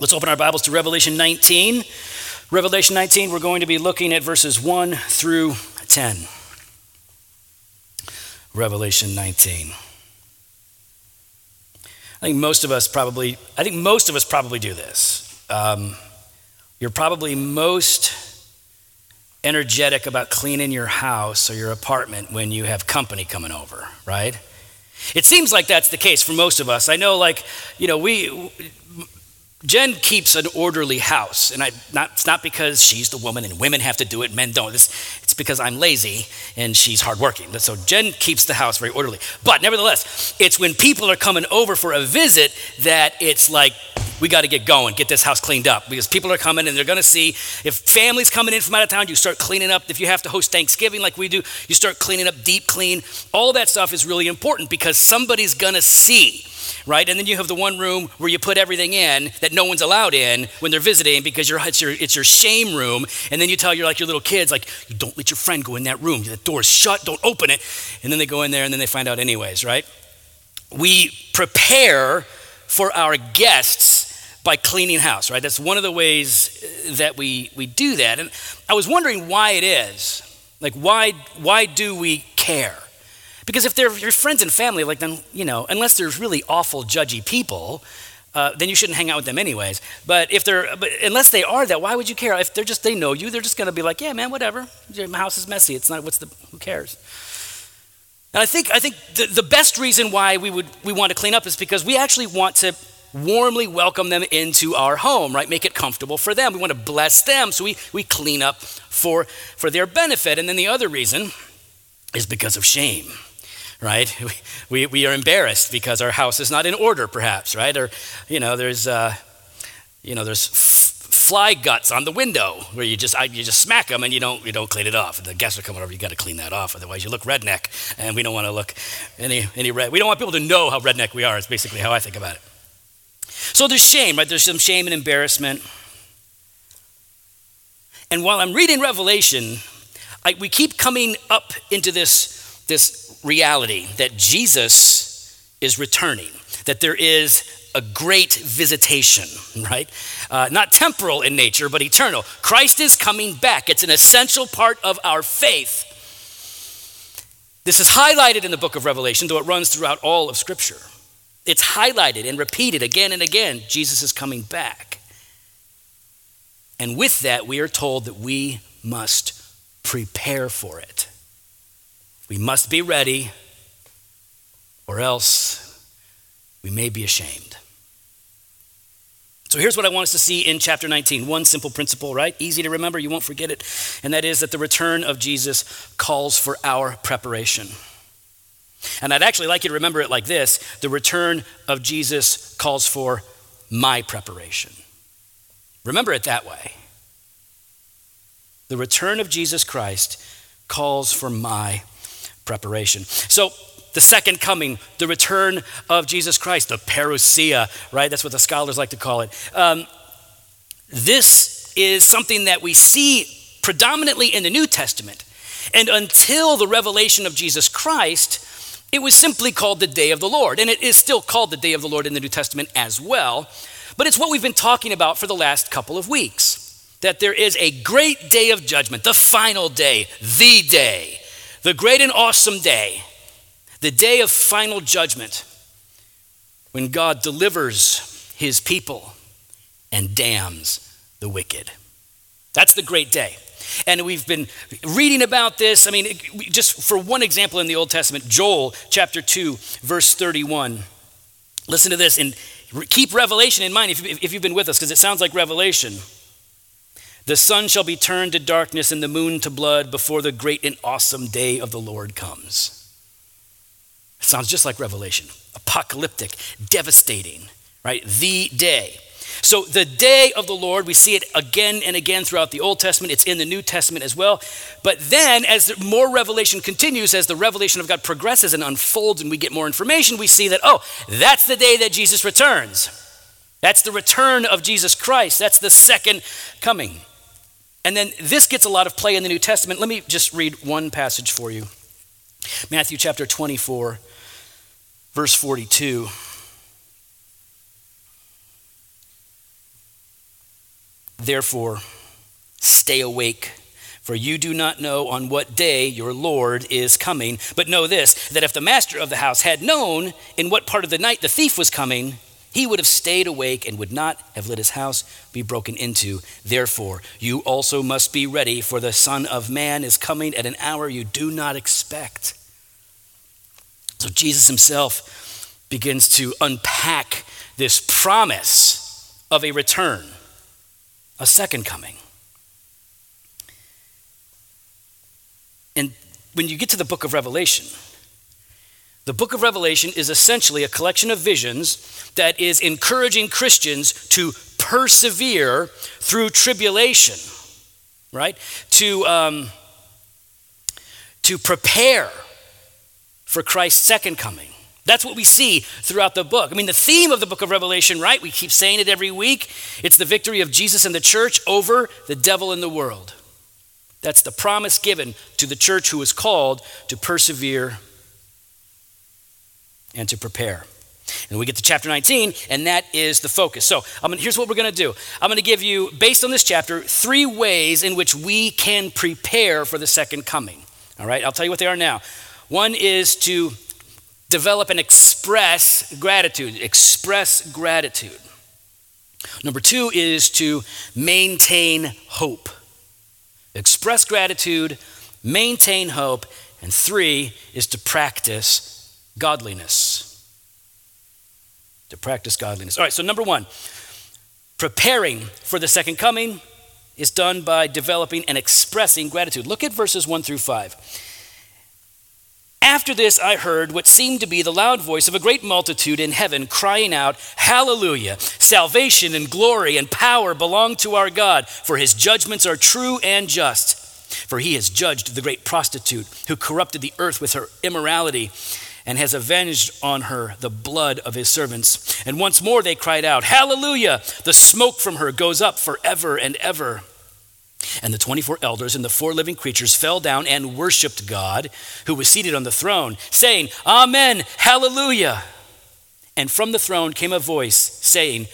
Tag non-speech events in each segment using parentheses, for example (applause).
Let's open our Bibles to Revelation 19. Revelation 19, we're going to be looking at verses 1 through 10. Revelation 19. I think most of us probably, I think most of us probably do this. Um, you're probably most energetic about cleaning your house or your apartment when you have company coming over, right? It seems like that's the case for most of us. I know, like, you know, we, Jen keeps an orderly house, and I, not, it's not because she's the woman and women have to do it, men don't. It's, it's because I'm lazy and she's hardworking. So Jen keeps the house very orderly. But nevertheless, it's when people are coming over for a visit that it's like, we got to get going, get this house cleaned up because people are coming and they're going to see if families coming in from out of town, you start cleaning up. If you have to host Thanksgiving like we do, you start cleaning up deep clean. All that stuff is really important because somebody's going to see right? And then you have the one room where you put everything in that no one's allowed in when they're visiting because it's, your, it's your shame room. And then you tell your like your little kids like, you don't let your friend go in that room. The door's shut. Don't open it. And then they go in there and then they find out anyways, right? We prepare for our guests by cleaning house, right? That's one of the ways uh, that we we do that. And I was wondering why it is. Like why why do we care? Because if they're your friends and family, like then, you know, unless there's really awful, judgy people, uh, then you shouldn't hang out with them anyways. But if they're, but unless they are that, why would you care? If they're just, they know you, they're just going to be like, yeah, man, whatever. My house is messy. It's not, what's the, who cares? And I think, I think the, the best reason why we would, we want to clean up is because we actually want to warmly welcome them into our home, right? Make it comfortable for them. We want to bless them. So we, we clean up for, for their benefit. And then the other reason is because of shame right? (laughs) We, we are embarrassed because our house is not in order, perhaps, right? Or, you know, there's, uh, you know, there's f- fly guts on the window where you just, you just smack them and you don't, you don't clean it off. And the guests are coming over, you got to clean that off. Otherwise, you look redneck, and we don't want to look any, any red. We don't want people to know how redneck we are, is basically how I think about it. So there's shame, right? There's some shame and embarrassment. And while I'm reading Revelation, I, we keep coming up into this, this reality that Jesus is returning, that there is a great visitation, right? Uh, not temporal in nature, but eternal. Christ is coming back. It's an essential part of our faith. This is highlighted in the book of Revelation, though it runs throughout all of Scripture. It's highlighted and repeated again and again. Jesus is coming back. And with that, we are told that we must prepare for it. We must be ready, or else we may be ashamed. So here's what I want us to see in chapter 19. One simple principle, right? Easy to remember, you won't forget it. And that is that the return of Jesus calls for our preparation. And I'd actually like you to remember it like this the return of Jesus calls for my preparation. Remember it that way. The return of Jesus Christ calls for my preparation. So, the second coming, the return of Jesus Christ, the parousia, right? That's what the scholars like to call it. Um, this is something that we see predominantly in the New Testament. And until the revelation of Jesus Christ, it was simply called the day of the Lord. And it is still called the day of the Lord in the New Testament as well. But it's what we've been talking about for the last couple of weeks that there is a great day of judgment, the final day, the day the great and awesome day, the day of final judgment, when God delivers his people and damns the wicked. That's the great day. And we've been reading about this. I mean, just for one example in the Old Testament, Joel chapter 2, verse 31. Listen to this and keep Revelation in mind if you've been with us, because it sounds like Revelation. The sun shall be turned to darkness and the moon to blood before the great and awesome day of the Lord comes. It sounds just like Revelation apocalyptic, devastating, right? The day. So, the day of the Lord, we see it again and again throughout the Old Testament. It's in the New Testament as well. But then, as more revelation continues, as the revelation of God progresses and unfolds and we get more information, we see that, oh, that's the day that Jesus returns. That's the return of Jesus Christ. That's the second coming. And then this gets a lot of play in the New Testament. Let me just read one passage for you Matthew chapter 24, verse 42. Therefore, stay awake, for you do not know on what day your Lord is coming. But know this that if the master of the house had known in what part of the night the thief was coming, he would have stayed awake and would not have let his house be broken into. Therefore, you also must be ready, for the Son of Man is coming at an hour you do not expect. So, Jesus himself begins to unpack this promise of a return, a second coming. And when you get to the book of Revelation, the book of Revelation is essentially a collection of visions that is encouraging Christians to persevere through tribulation, right? To, um, to prepare for Christ's second coming. That's what we see throughout the book. I mean, the theme of the book of Revelation, right? We keep saying it every week. It's the victory of Jesus and the church over the devil and the world. That's the promise given to the church who is called to persevere and to prepare. And we get to chapter 19, and that is the focus. So gonna, here's what we're going to do I'm going to give you, based on this chapter, three ways in which we can prepare for the second coming. All right, I'll tell you what they are now. One is to develop and express gratitude, express gratitude. Number two is to maintain hope. Express gratitude, maintain hope. And three is to practice godliness. To practice godliness. All right, so number one, preparing for the second coming is done by developing and expressing gratitude. Look at verses one through five. After this, I heard what seemed to be the loud voice of a great multitude in heaven crying out, Hallelujah! Salvation and glory and power belong to our God, for his judgments are true and just. For he has judged the great prostitute who corrupted the earth with her immorality and has avenged on her the blood of his servants. And once more they cried out, Hallelujah! The smoke from her goes up forever and ever. And the 24 elders and the four living creatures fell down and worshiped God, who was seated on the throne, saying, Amen, Hallelujah. And from the throne came a voice saying,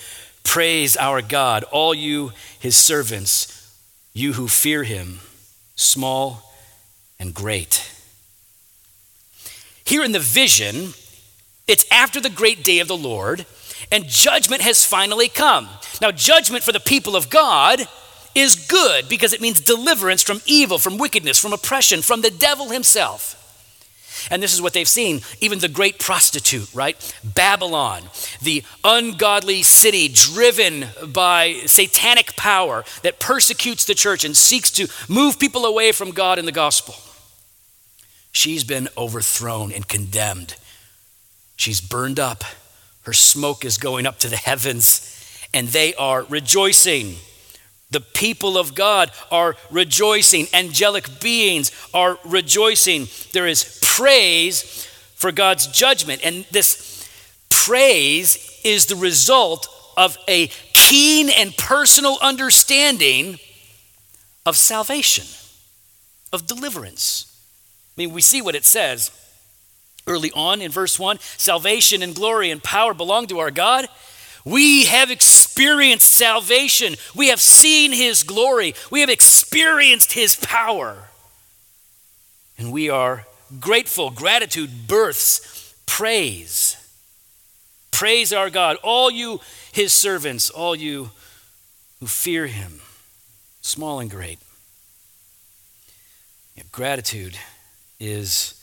Praise our God, all you his servants, you who fear him, small and great. Here in the vision, it's after the great day of the Lord, and judgment has finally come. Now, judgment for the people of God is good because it means deliverance from evil, from wickedness, from oppression, from the devil himself. And this is what they've seen. Even the great prostitute, right? Babylon, the ungodly city driven by satanic power that persecutes the church and seeks to move people away from God and the gospel. She's been overthrown and condemned. She's burned up. Her smoke is going up to the heavens, and they are rejoicing. The people of God are rejoicing. Angelic beings are rejoicing. There is praise for God's judgment. And this praise is the result of a keen and personal understanding of salvation, of deliverance. I mean, we see what it says early on in verse 1 salvation and glory and power belong to our God. We have experienced salvation. We have seen his glory. We have experienced his power. And we are grateful. Gratitude births praise. Praise our God, all you his servants, all you who fear him, small and great. Yeah, gratitude is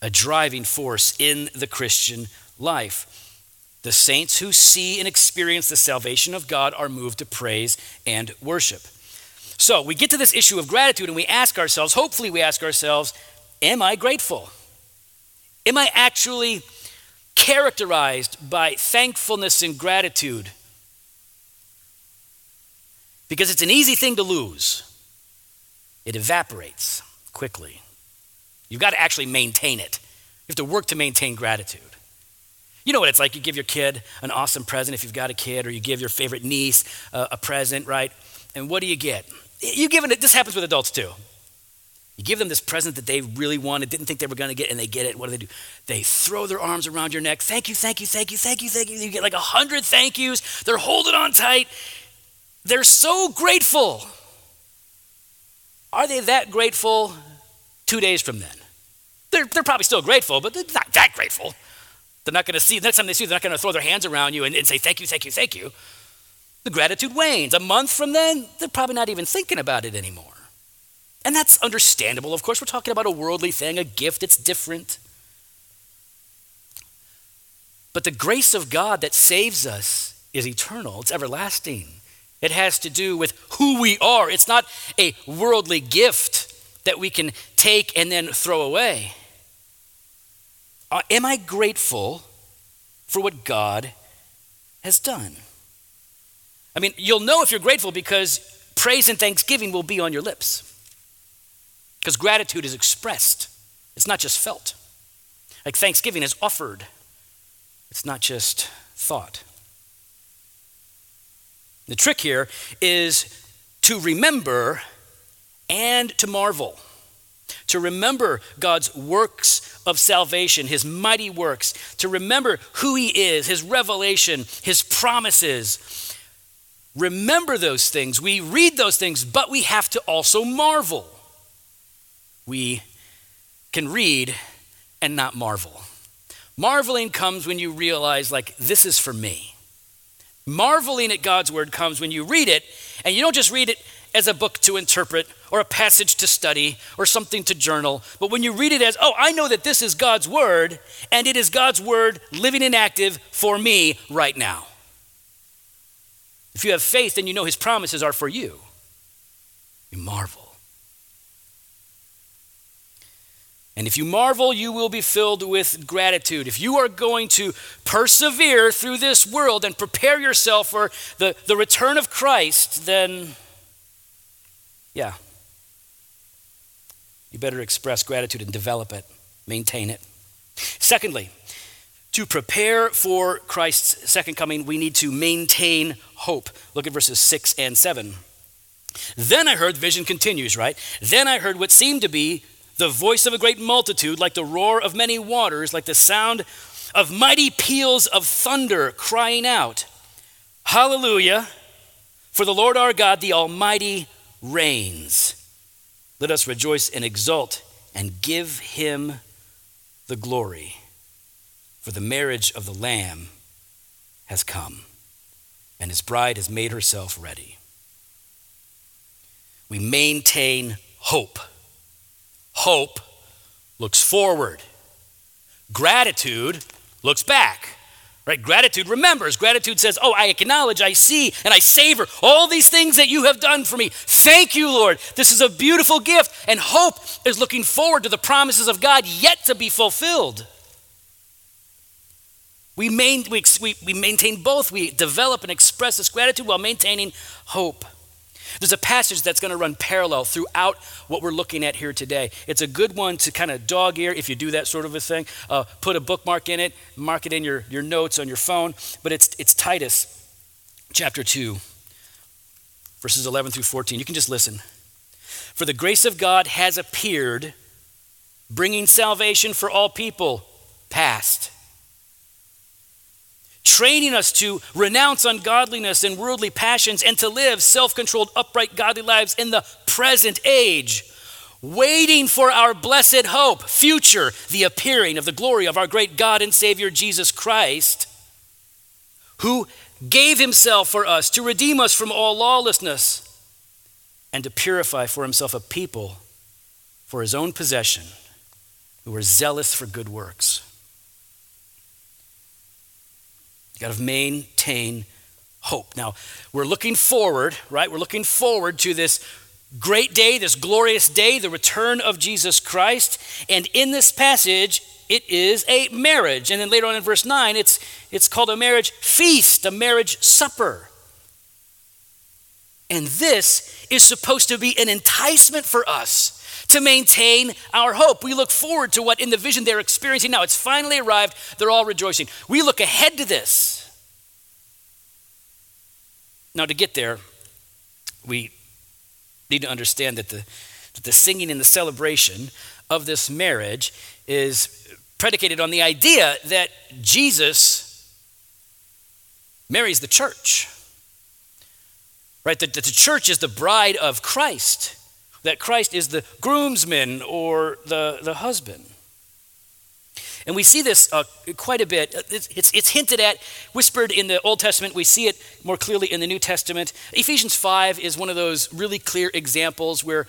a driving force in the Christian life. The saints who see and experience the salvation of God are moved to praise and worship. So we get to this issue of gratitude and we ask ourselves, hopefully, we ask ourselves, Am I grateful? Am I actually characterized by thankfulness and gratitude? Because it's an easy thing to lose, it evaporates quickly. You've got to actually maintain it. You have to work to maintain gratitude. You know what it's like. You give your kid an awesome present if you've got a kid, or you give your favorite niece a, a present, right? And what do you get? You give it, this happens with adults too. You give them this present that they really wanted, didn't think they were going to get, and they get it. What do they do? They throw their arms around your neck. Thank you, thank you, thank you, thank you, thank you. You get like a hundred thank yous. They're holding on tight. they're so grateful. Are they that grateful two days from then? They're, they're probably still grateful, but they're not that grateful. They're not going to see, the next time they see you, they're not going to throw their hands around you and, and say, thank you, thank you, thank you. The gratitude wanes. A month from then, they're probably not even thinking about it anymore. And that's understandable. Of course, we're talking about a worldly thing, a gift, it's different. But the grace of God that saves us is eternal, it's everlasting. It has to do with who we are. It's not a worldly gift that we can take and then throw away. Uh, am I grateful for what God has done? I mean, you'll know if you're grateful because praise and thanksgiving will be on your lips. Because gratitude is expressed, it's not just felt. Like thanksgiving is offered, it's not just thought. The trick here is to remember and to marvel. To remember God's works of salvation, his mighty works, to remember who he is, his revelation, his promises. Remember those things. We read those things, but we have to also marvel. We can read and not marvel. Marveling comes when you realize, like, this is for me. Marveling at God's word comes when you read it, and you don't just read it as a book to interpret or a passage to study or something to journal, but when you read it as, oh, I know that this is God's word, and it is God's word living and active for me right now. If you have faith and you know his promises are for you, you marvel. And if you marvel, you will be filled with gratitude. If you are going to persevere through this world and prepare yourself for the, the return of Christ, then, yeah, you better express gratitude and develop it, maintain it. Secondly, to prepare for Christ's second coming, we need to maintain hope. Look at verses 6 and 7. Then I heard, vision continues, right? Then I heard what seemed to be the voice of a great multitude, like the roar of many waters, like the sound of mighty peals of thunder crying out, Hallelujah! For the Lord our God, the Almighty, reigns. Let us rejoice and exult and give him the glory. For the marriage of the Lamb has come, and his bride has made herself ready. We maintain hope. Hope looks forward. Gratitude looks back. Right? Gratitude remembers. Gratitude says, Oh, I acknowledge, I see, and I savor all these things that you have done for me. Thank you, Lord. This is a beautiful gift. And hope is looking forward to the promises of God yet to be fulfilled. We, main, we, we, we maintain both. We develop and express this gratitude while maintaining hope. There's a passage that's going to run parallel throughout what we're looking at here today. It's a good one to kind of dog ear if you do that sort of a thing. Uh, put a bookmark in it, mark it in your, your notes on your phone. But it's, it's Titus chapter 2, verses 11 through 14. You can just listen. For the grace of God has appeared, bringing salvation for all people, past training us to renounce ungodliness and worldly passions and to live self controlled, upright, godly lives in the present age, waiting for our blessed hope, future, the appearing of the glory of our great God and Savior Jesus Christ, who gave himself for us to redeem us from all lawlessness and to purify for himself a people for his own possession who are zealous for good works. You got to maintain hope. Now, we're looking forward, right? We're looking forward to this great day, this glorious day, the return of Jesus Christ. And in this passage, it is a marriage. And then later on in verse 9, it's, it's called a marriage feast, a marriage supper. And this is supposed to be an enticement for us to maintain our hope. We look forward to what in the vision they're experiencing now. It's finally arrived. They're all rejoicing. We look ahead to this. Now, to get there, we need to understand that the, that the singing and the celebration of this marriage is predicated on the idea that Jesus marries the church. right? That, the church is the bride of Christ, that Christ is the groomsman or the, the husband. And we see this uh, quite a bit. Uh, it's, it's, it's, hinted at, whispered in the Old Testament. We see it more clearly in the New Testament. Ephesians 5 is one of those really clear examples where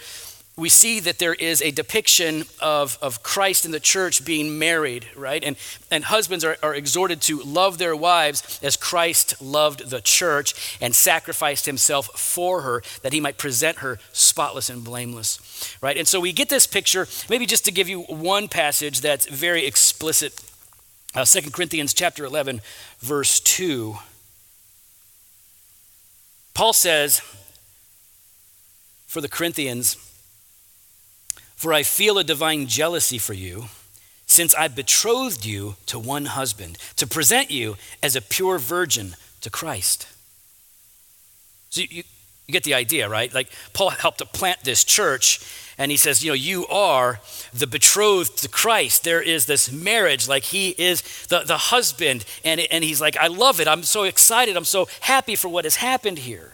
we see that there is a depiction of, of Christ and the church being married, right? And, and husbands are, are exhorted to love their wives as Christ loved the church and sacrificed himself for her that he might present her spotless and blameless, right? And so we get this picture, maybe just to give you one passage that's very explicit uh, 2 Corinthians chapter 11, verse 2. Paul says, for the Corinthians, for I feel a divine jealousy for you, since I betrothed you to one husband, to present you as a pure virgin to Christ. So you, you, get the idea, right? Like Paul helped to plant this church, and he says, you know, you are the betrothed to Christ. There is this marriage, like he is the, the husband, and, and he's like, I love it. I'm so excited. I'm so happy for what has happened here.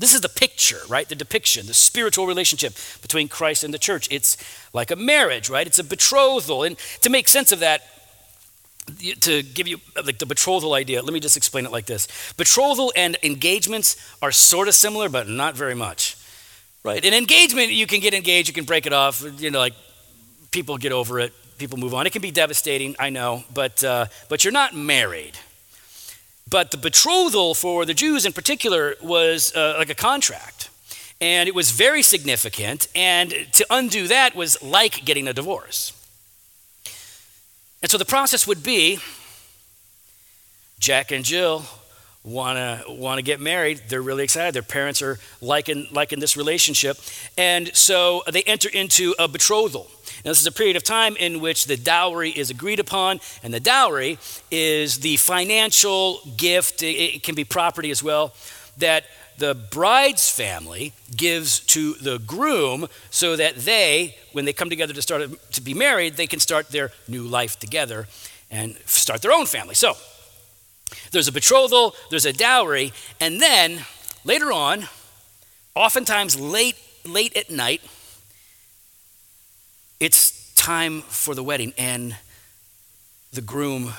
This is the picture, right? The depiction, the spiritual relationship between Christ and the church. It's like a marriage, right? It's a betrothal. And to make sense of that, to give you like the betrothal idea, let me just explain it like this. Betrothal and engagements are sort of similar, but not very much. Right? An engagement, you can get engaged, you can break it off, you know, like people get over it, people move on. It can be devastating, I know, but uh, but you're not married. But the betrothal for the Jews in particular was uh, like a contract. And it was very significant. And to undo that was like getting a divorce. And so the process would be Jack and Jill want to want to get married. They're really excited. Their parents are liking liking this relationship, and so they enter into a betrothal. Now, this is a period of time in which the dowry is agreed upon, and the dowry is the financial gift, it can be property as well, that the bride's family gives to the groom so that they, when they come together to start to be married, they can start their new life together and start their own family. So, there's a betrothal, there's a dowry, and then later on, oftentimes late late at night, it's time for the wedding, and the groom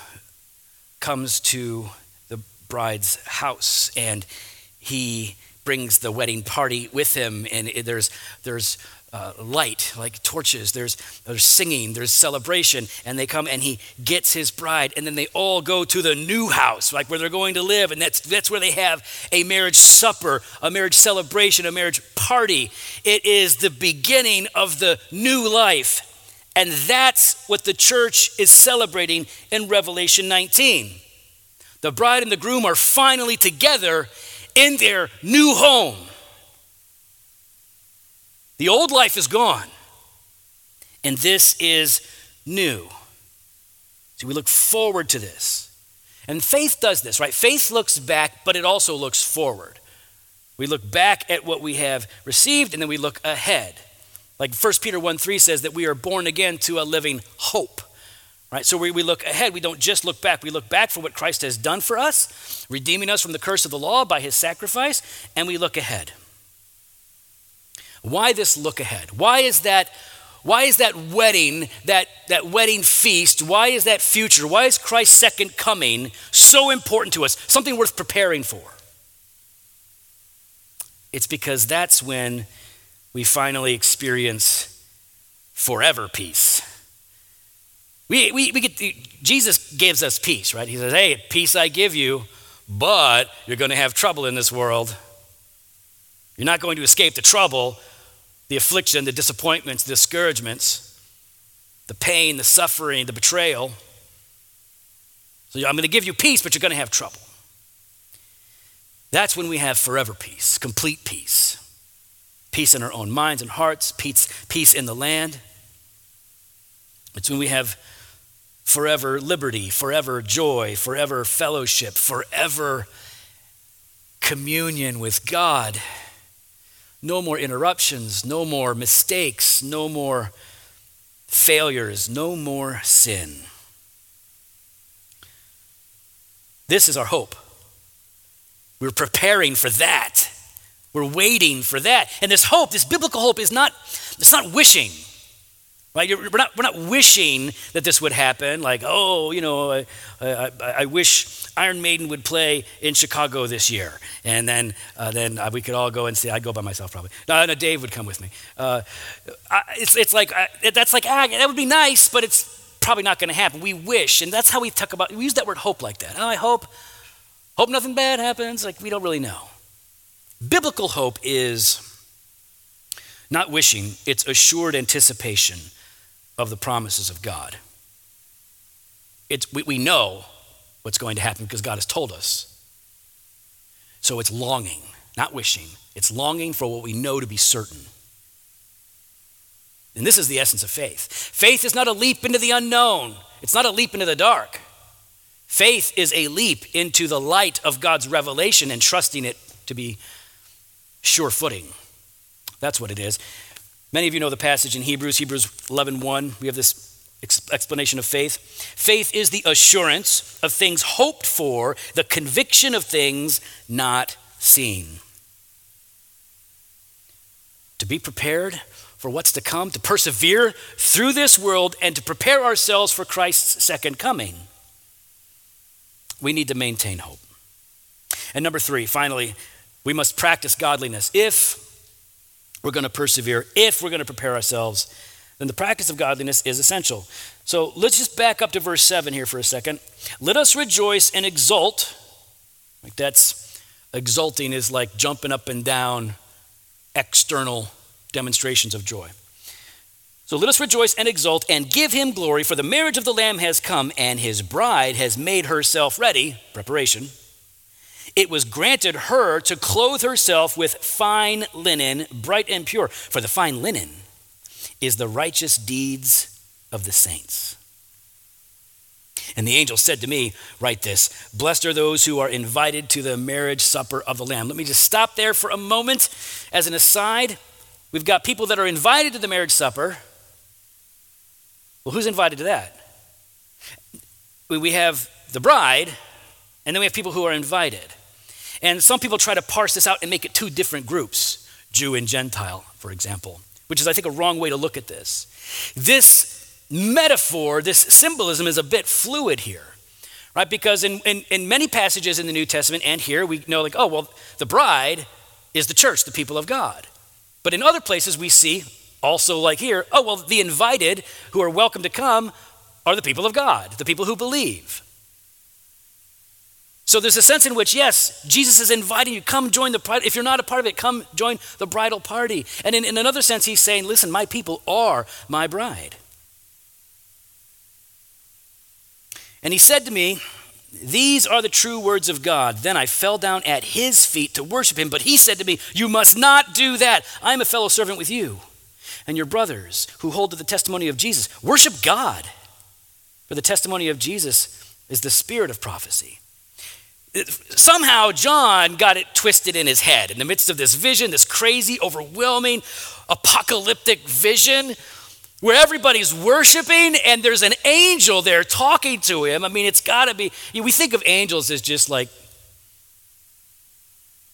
comes to the bride's house and he brings the wedding party with him and there's there's uh, light like torches. There's there's singing there's celebration and they come and he gets his bride and then they all go to the new house like where they're going to live and that's that's where they have a marriage supper a marriage celebration a marriage party. It is the beginning of the new life and that's what the church is celebrating in revelation 19 the bride and the groom are finally together in their new home the old life is gone, and this is new. So we look forward to this. And faith does this, right? Faith looks back, but it also looks forward. We look back at what we have received, and then we look ahead. Like 1 Peter 1 3 says that we are born again to a living hope. Right? So we, we look ahead. We don't just look back. We look back for what Christ has done for us, redeeming us from the curse of the law by his sacrifice, and we look ahead. Why this look ahead? Why is that? Why is that wedding, that, that wedding feast, why is that future, why is Christ's second coming so important to us, something worth preparing for? It's because that's when we finally experience forever peace. We, we, we get, Jesus gives us peace, right? He says, Hey, peace I give you, but you're going to have trouble in this world. You're not going to escape the trouble, the affliction, the disappointments, the discouragements, the pain, the suffering, the betrayal. So I'm going to give you peace, but you're going to have trouble. That's when we have forever peace, complete peace. Peace in our own minds and hearts, peace, peace in the land. It's when we have forever liberty, forever joy, forever fellowship, forever communion with God. No more interruptions, no more mistakes, no more failures, no more sin. This is our hope. We're preparing for that. We're waiting for that. And this hope, this biblical hope, is not, it's not wishing. Right? We're not, we're not wishing that this would happen, like, oh, you know, I, I, I wish Iron Maiden would play in Chicago this year. And then, uh, then uh, we could all go and see. I'd go by myself probably. No, no Dave would come with me. Uh, I, it's, it's like, I, that's like, ah, that would be nice, but it's probably not going to happen. We wish. And that's how we talk about, we use that word hope like that. Oh, I hope, hope nothing bad happens. Like, we don't really know. Biblical hope is not wishing, it's assured anticipation of the promises of God. It's, we, we know what's going to happen because God has told us. So it's longing, not wishing. It's longing for what we know to be certain. And this is the essence of faith. Faith is not a leap into the unknown, it's not a leap into the dark. Faith is a leap into the light of God's revelation and trusting it to be sure footing. That's what it is. Many of you know the passage in Hebrews, Hebrews 11:1. We have this explanation of faith. Faith is the assurance of things hoped for, the conviction of things not seen. To be prepared for what's to come, to persevere through this world, and to prepare ourselves for Christ's second coming, we need to maintain hope. And number three, finally, we must practice godliness. If we're going to persevere, if we're going to prepare ourselves, then the practice of godliness is essential. So let's just back up to verse 7 here for a second. Let us rejoice and exult. Like that's exulting is like jumping up and down external demonstrations of joy. So let us rejoice and exult and give him glory, for the marriage of the Lamb has come, and his bride has made herself ready, preparation it was granted her to clothe herself with fine linen, bright and pure. For the fine linen is the righteous deeds of the saints. And the angel said to me, Write this Blessed are those who are invited to the marriage supper of the Lamb. Let me just stop there for a moment. As an aside, we've got people that are invited to the marriage supper. Well, who's invited to that? We have the bride, and then we have people who are invited. And some people try to parse this out and make it two different groups Jew and Gentile, for example, which is, I think, a wrong way to look at this. This metaphor, this symbolism is a bit fluid here, right? Because in, in, in many passages in the New Testament and here, we know, like, oh, well, the bride is the church, the people of God. But in other places, we see also, like here, oh, well, the invited who are welcome to come are the people of God, the people who believe. So there's a sense in which, yes, Jesus is inviting you, come join the. If you're not a part of it, come join the bridal party. And in, in another sense, he's saying, listen, my people are my bride. And he said to me, These are the true words of God. Then I fell down at his feet to worship him. But he said to me, You must not do that. I am a fellow servant with you and your brothers who hold to the testimony of Jesus. Worship God. For the testimony of Jesus is the spirit of prophecy somehow John got it twisted in his head in the midst of this vision, this crazy, overwhelming, apocalyptic vision where everybody's worshiping and there's an angel there talking to him. I mean, it's got to be, you know, we think of angels as just like,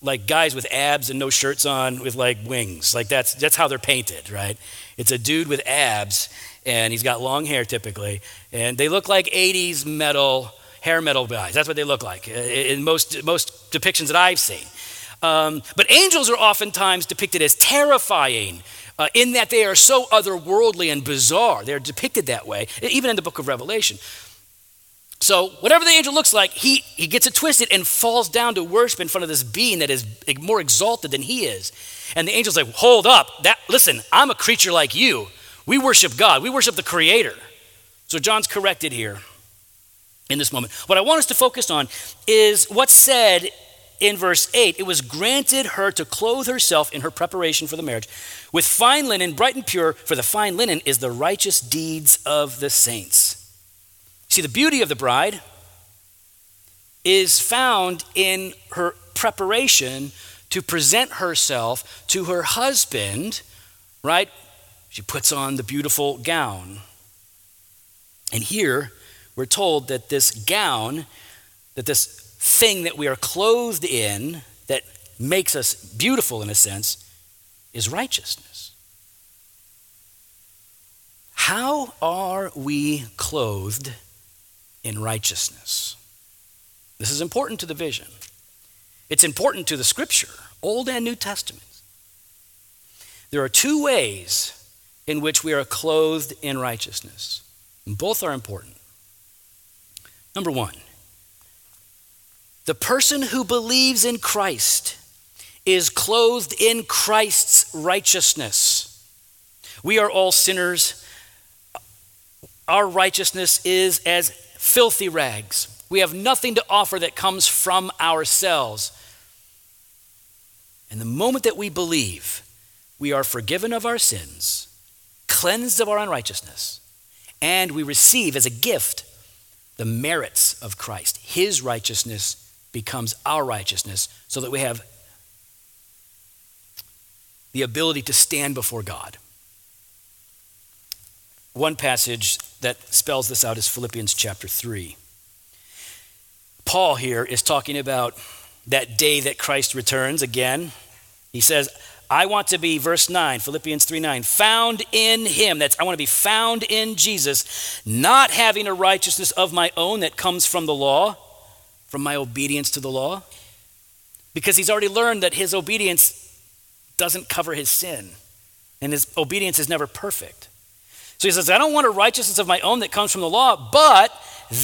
like guys with abs and no shirts on with like wings. Like that's, that's how they're painted, right? It's a dude with abs and he's got long hair typically. And they look like 80s metal hair metal guys. That's what they look like uh, in most, most depictions that I've seen. Um, but angels are oftentimes depicted as terrifying uh, in that they are so otherworldly and bizarre. They're depicted that way, even in the book of Revelation. So, whatever the angel looks like, he, he gets it twisted and falls down to worship in front of this being that is more exalted than he is. And the angel's like, Hold up, that, listen, I'm a creature like you. We worship God, we worship the Creator. So, John's corrected here in this moment. What I want us to focus on is what's said in verse 8. It was granted her to clothe herself in her preparation for the marriage with fine linen, bright and pure, for the fine linen is the righteous deeds of the saints. See, the beauty of the bride is found in her preparation to present herself to her husband, right? She puts on the beautiful gown. And here, we're told that this gown, that this thing that we are clothed in that makes us beautiful in a sense is righteousness. How are we clothed in righteousness? This is important to the vision. It's important to the scripture, Old and New Testament. There are two ways in which we are clothed in righteousness, and both are important. Number one, the person who believes in Christ is clothed in Christ's righteousness. We are all sinners. Our righteousness is as filthy rags. We have nothing to offer that comes from ourselves. And the moment that we believe, we are forgiven of our sins, cleansed of our unrighteousness, and we receive as a gift the merits of Christ. His righteousness becomes our righteousness so that we have the ability to stand before God. One passage that spells this out is Philippians chapter 3. Paul here is talking about that day that Christ returns again. He says, I want to be, verse 9, Philippians 3 9, found in him. That's, I want to be found in Jesus, not having a righteousness of my own that comes from the law, from my obedience to the law. Because he's already learned that his obedience doesn't cover his sin, and his obedience is never perfect. So he says, I don't want a righteousness of my own that comes from the law, but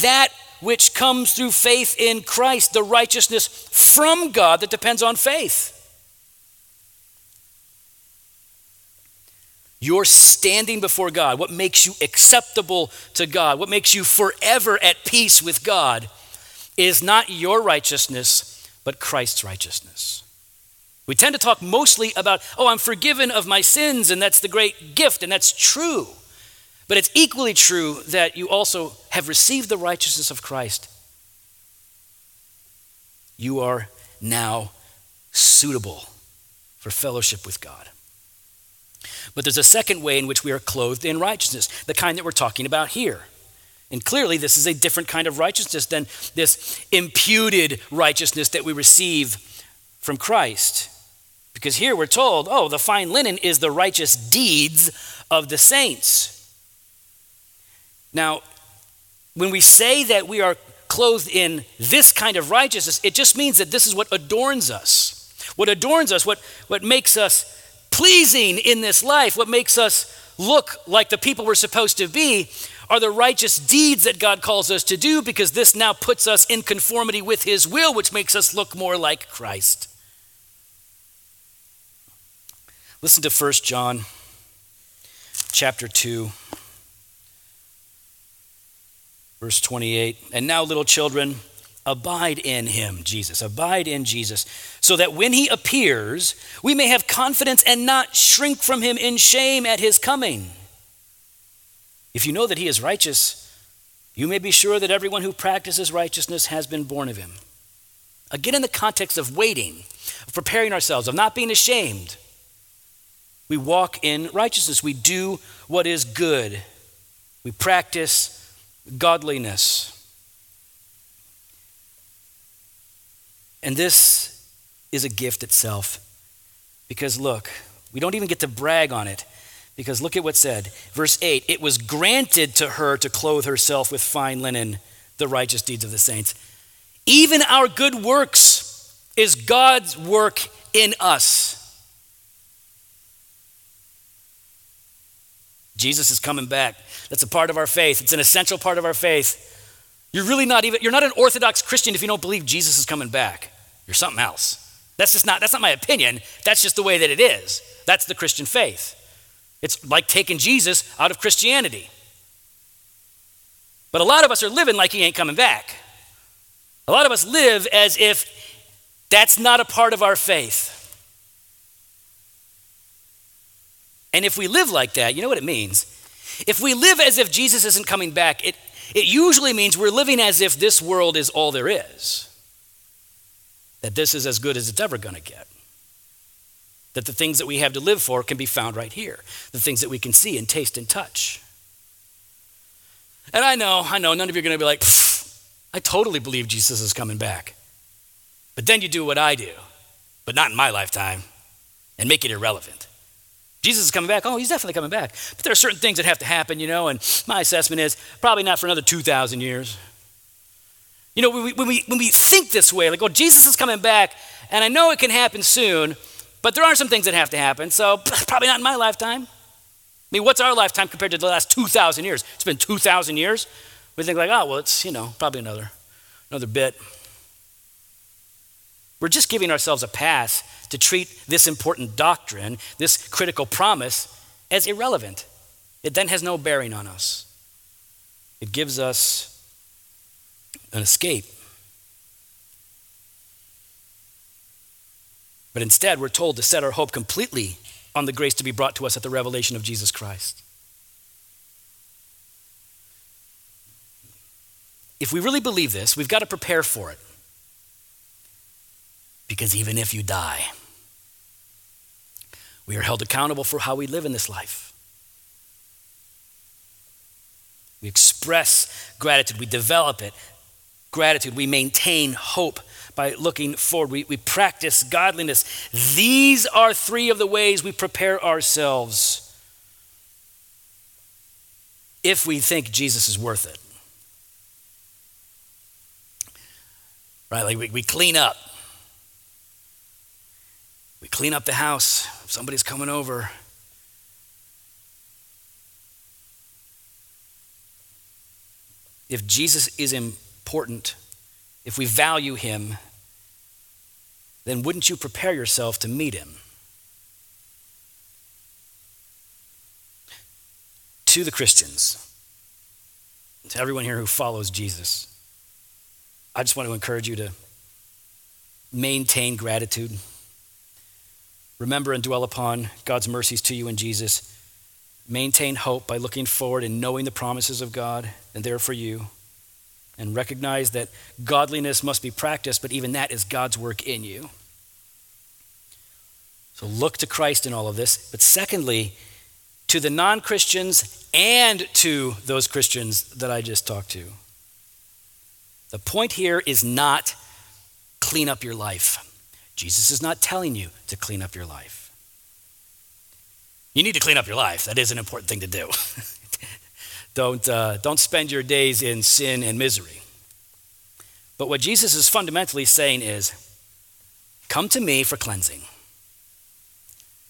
that which comes through faith in Christ, the righteousness from God that depends on faith. You're standing before God. What makes you acceptable to God, what makes you forever at peace with God, is not your righteousness, but Christ's righteousness. We tend to talk mostly about, oh, I'm forgiven of my sins, and that's the great gift, and that's true. But it's equally true that you also have received the righteousness of Christ. You are now suitable for fellowship with God. But there's a second way in which we are clothed in righteousness, the kind that we're talking about here. And clearly, this is a different kind of righteousness than this imputed righteousness that we receive from Christ. Because here we're told, oh, the fine linen is the righteous deeds of the saints. Now, when we say that we are clothed in this kind of righteousness, it just means that this is what adorns us. What adorns us, what, what makes us pleasing in this life, what makes us look like the people we're supposed to be, are the righteous deeds that God calls us to do because this now puts us in conformity with His will, which makes us look more like Christ. Listen to 1 John chapter 2. Verse 28 And now, little children, abide in him, Jesus. Abide in Jesus, so that when he appears, we may have confidence and not shrink from him in shame at his coming. If you know that he is righteous, you may be sure that everyone who practices righteousness has been born of him. Again, in the context of waiting, of preparing ourselves, of not being ashamed, we walk in righteousness. We do what is good. We practice godliness. And this is a gift itself. Because look, we don't even get to brag on it. Because look at what's said. Verse 8 it was granted to her to clothe herself with fine linen, the righteous deeds of the saints. Even our good works is God's work in us. Jesus is coming back. That's a part of our faith. It's an essential part of our faith. You're really not even you're not an orthodox Christian if you don't believe Jesus is coming back. You're something else. That's just not that's not my opinion. That's just the way that it is. That's the Christian faith. It's like taking Jesus out of Christianity. But a lot of us are living like he ain't coming back. A lot of us live as if that's not a part of our faith. And if we live like that, you know what it means? If we live as if Jesus isn't coming back, it, it usually means we're living as if this world is all there is. That this is as good as it's ever going to get. That the things that we have to live for can be found right here. The things that we can see and taste and touch. And I know, I know, none of you are going to be like, I totally believe Jesus is coming back. But then you do what I do, but not in my lifetime, and make it irrelevant. Jesus is coming back. Oh, he's definitely coming back. But there are certain things that have to happen, you know, and my assessment is probably not for another 2,000 years. You know, when we, when, we, when we think this way, like, oh, Jesus is coming back, and I know it can happen soon, but there are some things that have to happen, so (laughs) probably not in my lifetime. I mean, what's our lifetime compared to the last 2,000 years? It's been 2,000 years. We think like, oh, well, it's, you know, probably another, another bit. We're just giving ourselves a pass to treat this important doctrine, this critical promise, as irrelevant. It then has no bearing on us. It gives us an escape. But instead, we're told to set our hope completely on the grace to be brought to us at the revelation of Jesus Christ. If we really believe this, we've got to prepare for it. Because even if you die, we are held accountable for how we live in this life. We express gratitude, we develop it. Gratitude, we maintain hope by looking forward. We, we practice godliness. These are three of the ways we prepare ourselves if we think Jesus is worth it. Right? Like we, we clean up. We clean up the house. If somebody's coming over, if Jesus is important, if we value him, then wouldn't you prepare yourself to meet him? To the Christians, to everyone here who follows Jesus, I just want to encourage you to maintain gratitude. Remember and dwell upon God's mercies to you in Jesus. Maintain hope by looking forward and knowing the promises of God and there for you and recognize that godliness must be practiced, but even that is God's work in you. So look to Christ in all of this. But secondly, to the non Christians and to those Christians that I just talked to. The point here is not clean up your life. Jesus is not telling you to clean up your life. You need to clean up your life. That is an important thing to do. (laughs) Don't, uh, don't spend your days in sin and misery. But what Jesus is fundamentally saying is come to me for cleansing.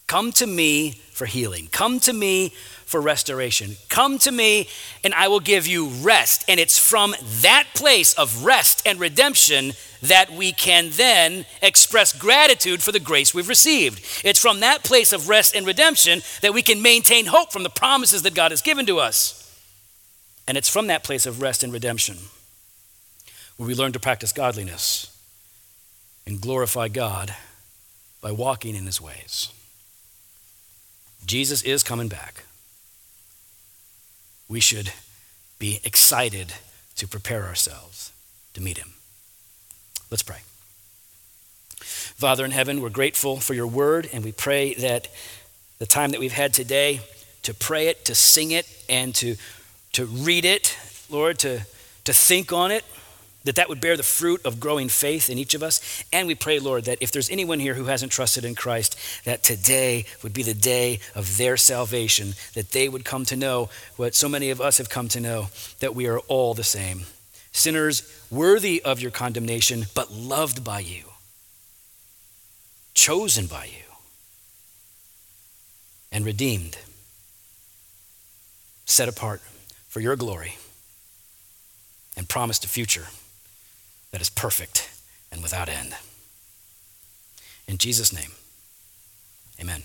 Come to me for healing. Come to me for restoration. Come to me and I will give you rest. And it's from that place of rest and redemption that we can then express gratitude for the grace we've received. It's from that place of rest and redemption that we can maintain hope from the promises that God has given to us. And it's from that place of rest and redemption where we learn to practice godliness and glorify God by walking in his ways. Jesus is coming back. We should be excited to prepare ourselves to meet him. Let's pray. Father in heaven, we're grateful for your word, and we pray that the time that we've had today to pray it, to sing it, and to to read it, Lord, to, to think on it, that that would bear the fruit of growing faith in each of us. And we pray, Lord, that if there's anyone here who hasn't trusted in Christ, that today would be the day of their salvation, that they would come to know what so many of us have come to know, that we are all the same. Sinners worthy of your condemnation, but loved by you, chosen by you, and redeemed, set apart for your glory and promised a future that is perfect and without end. In Jesus' name, amen.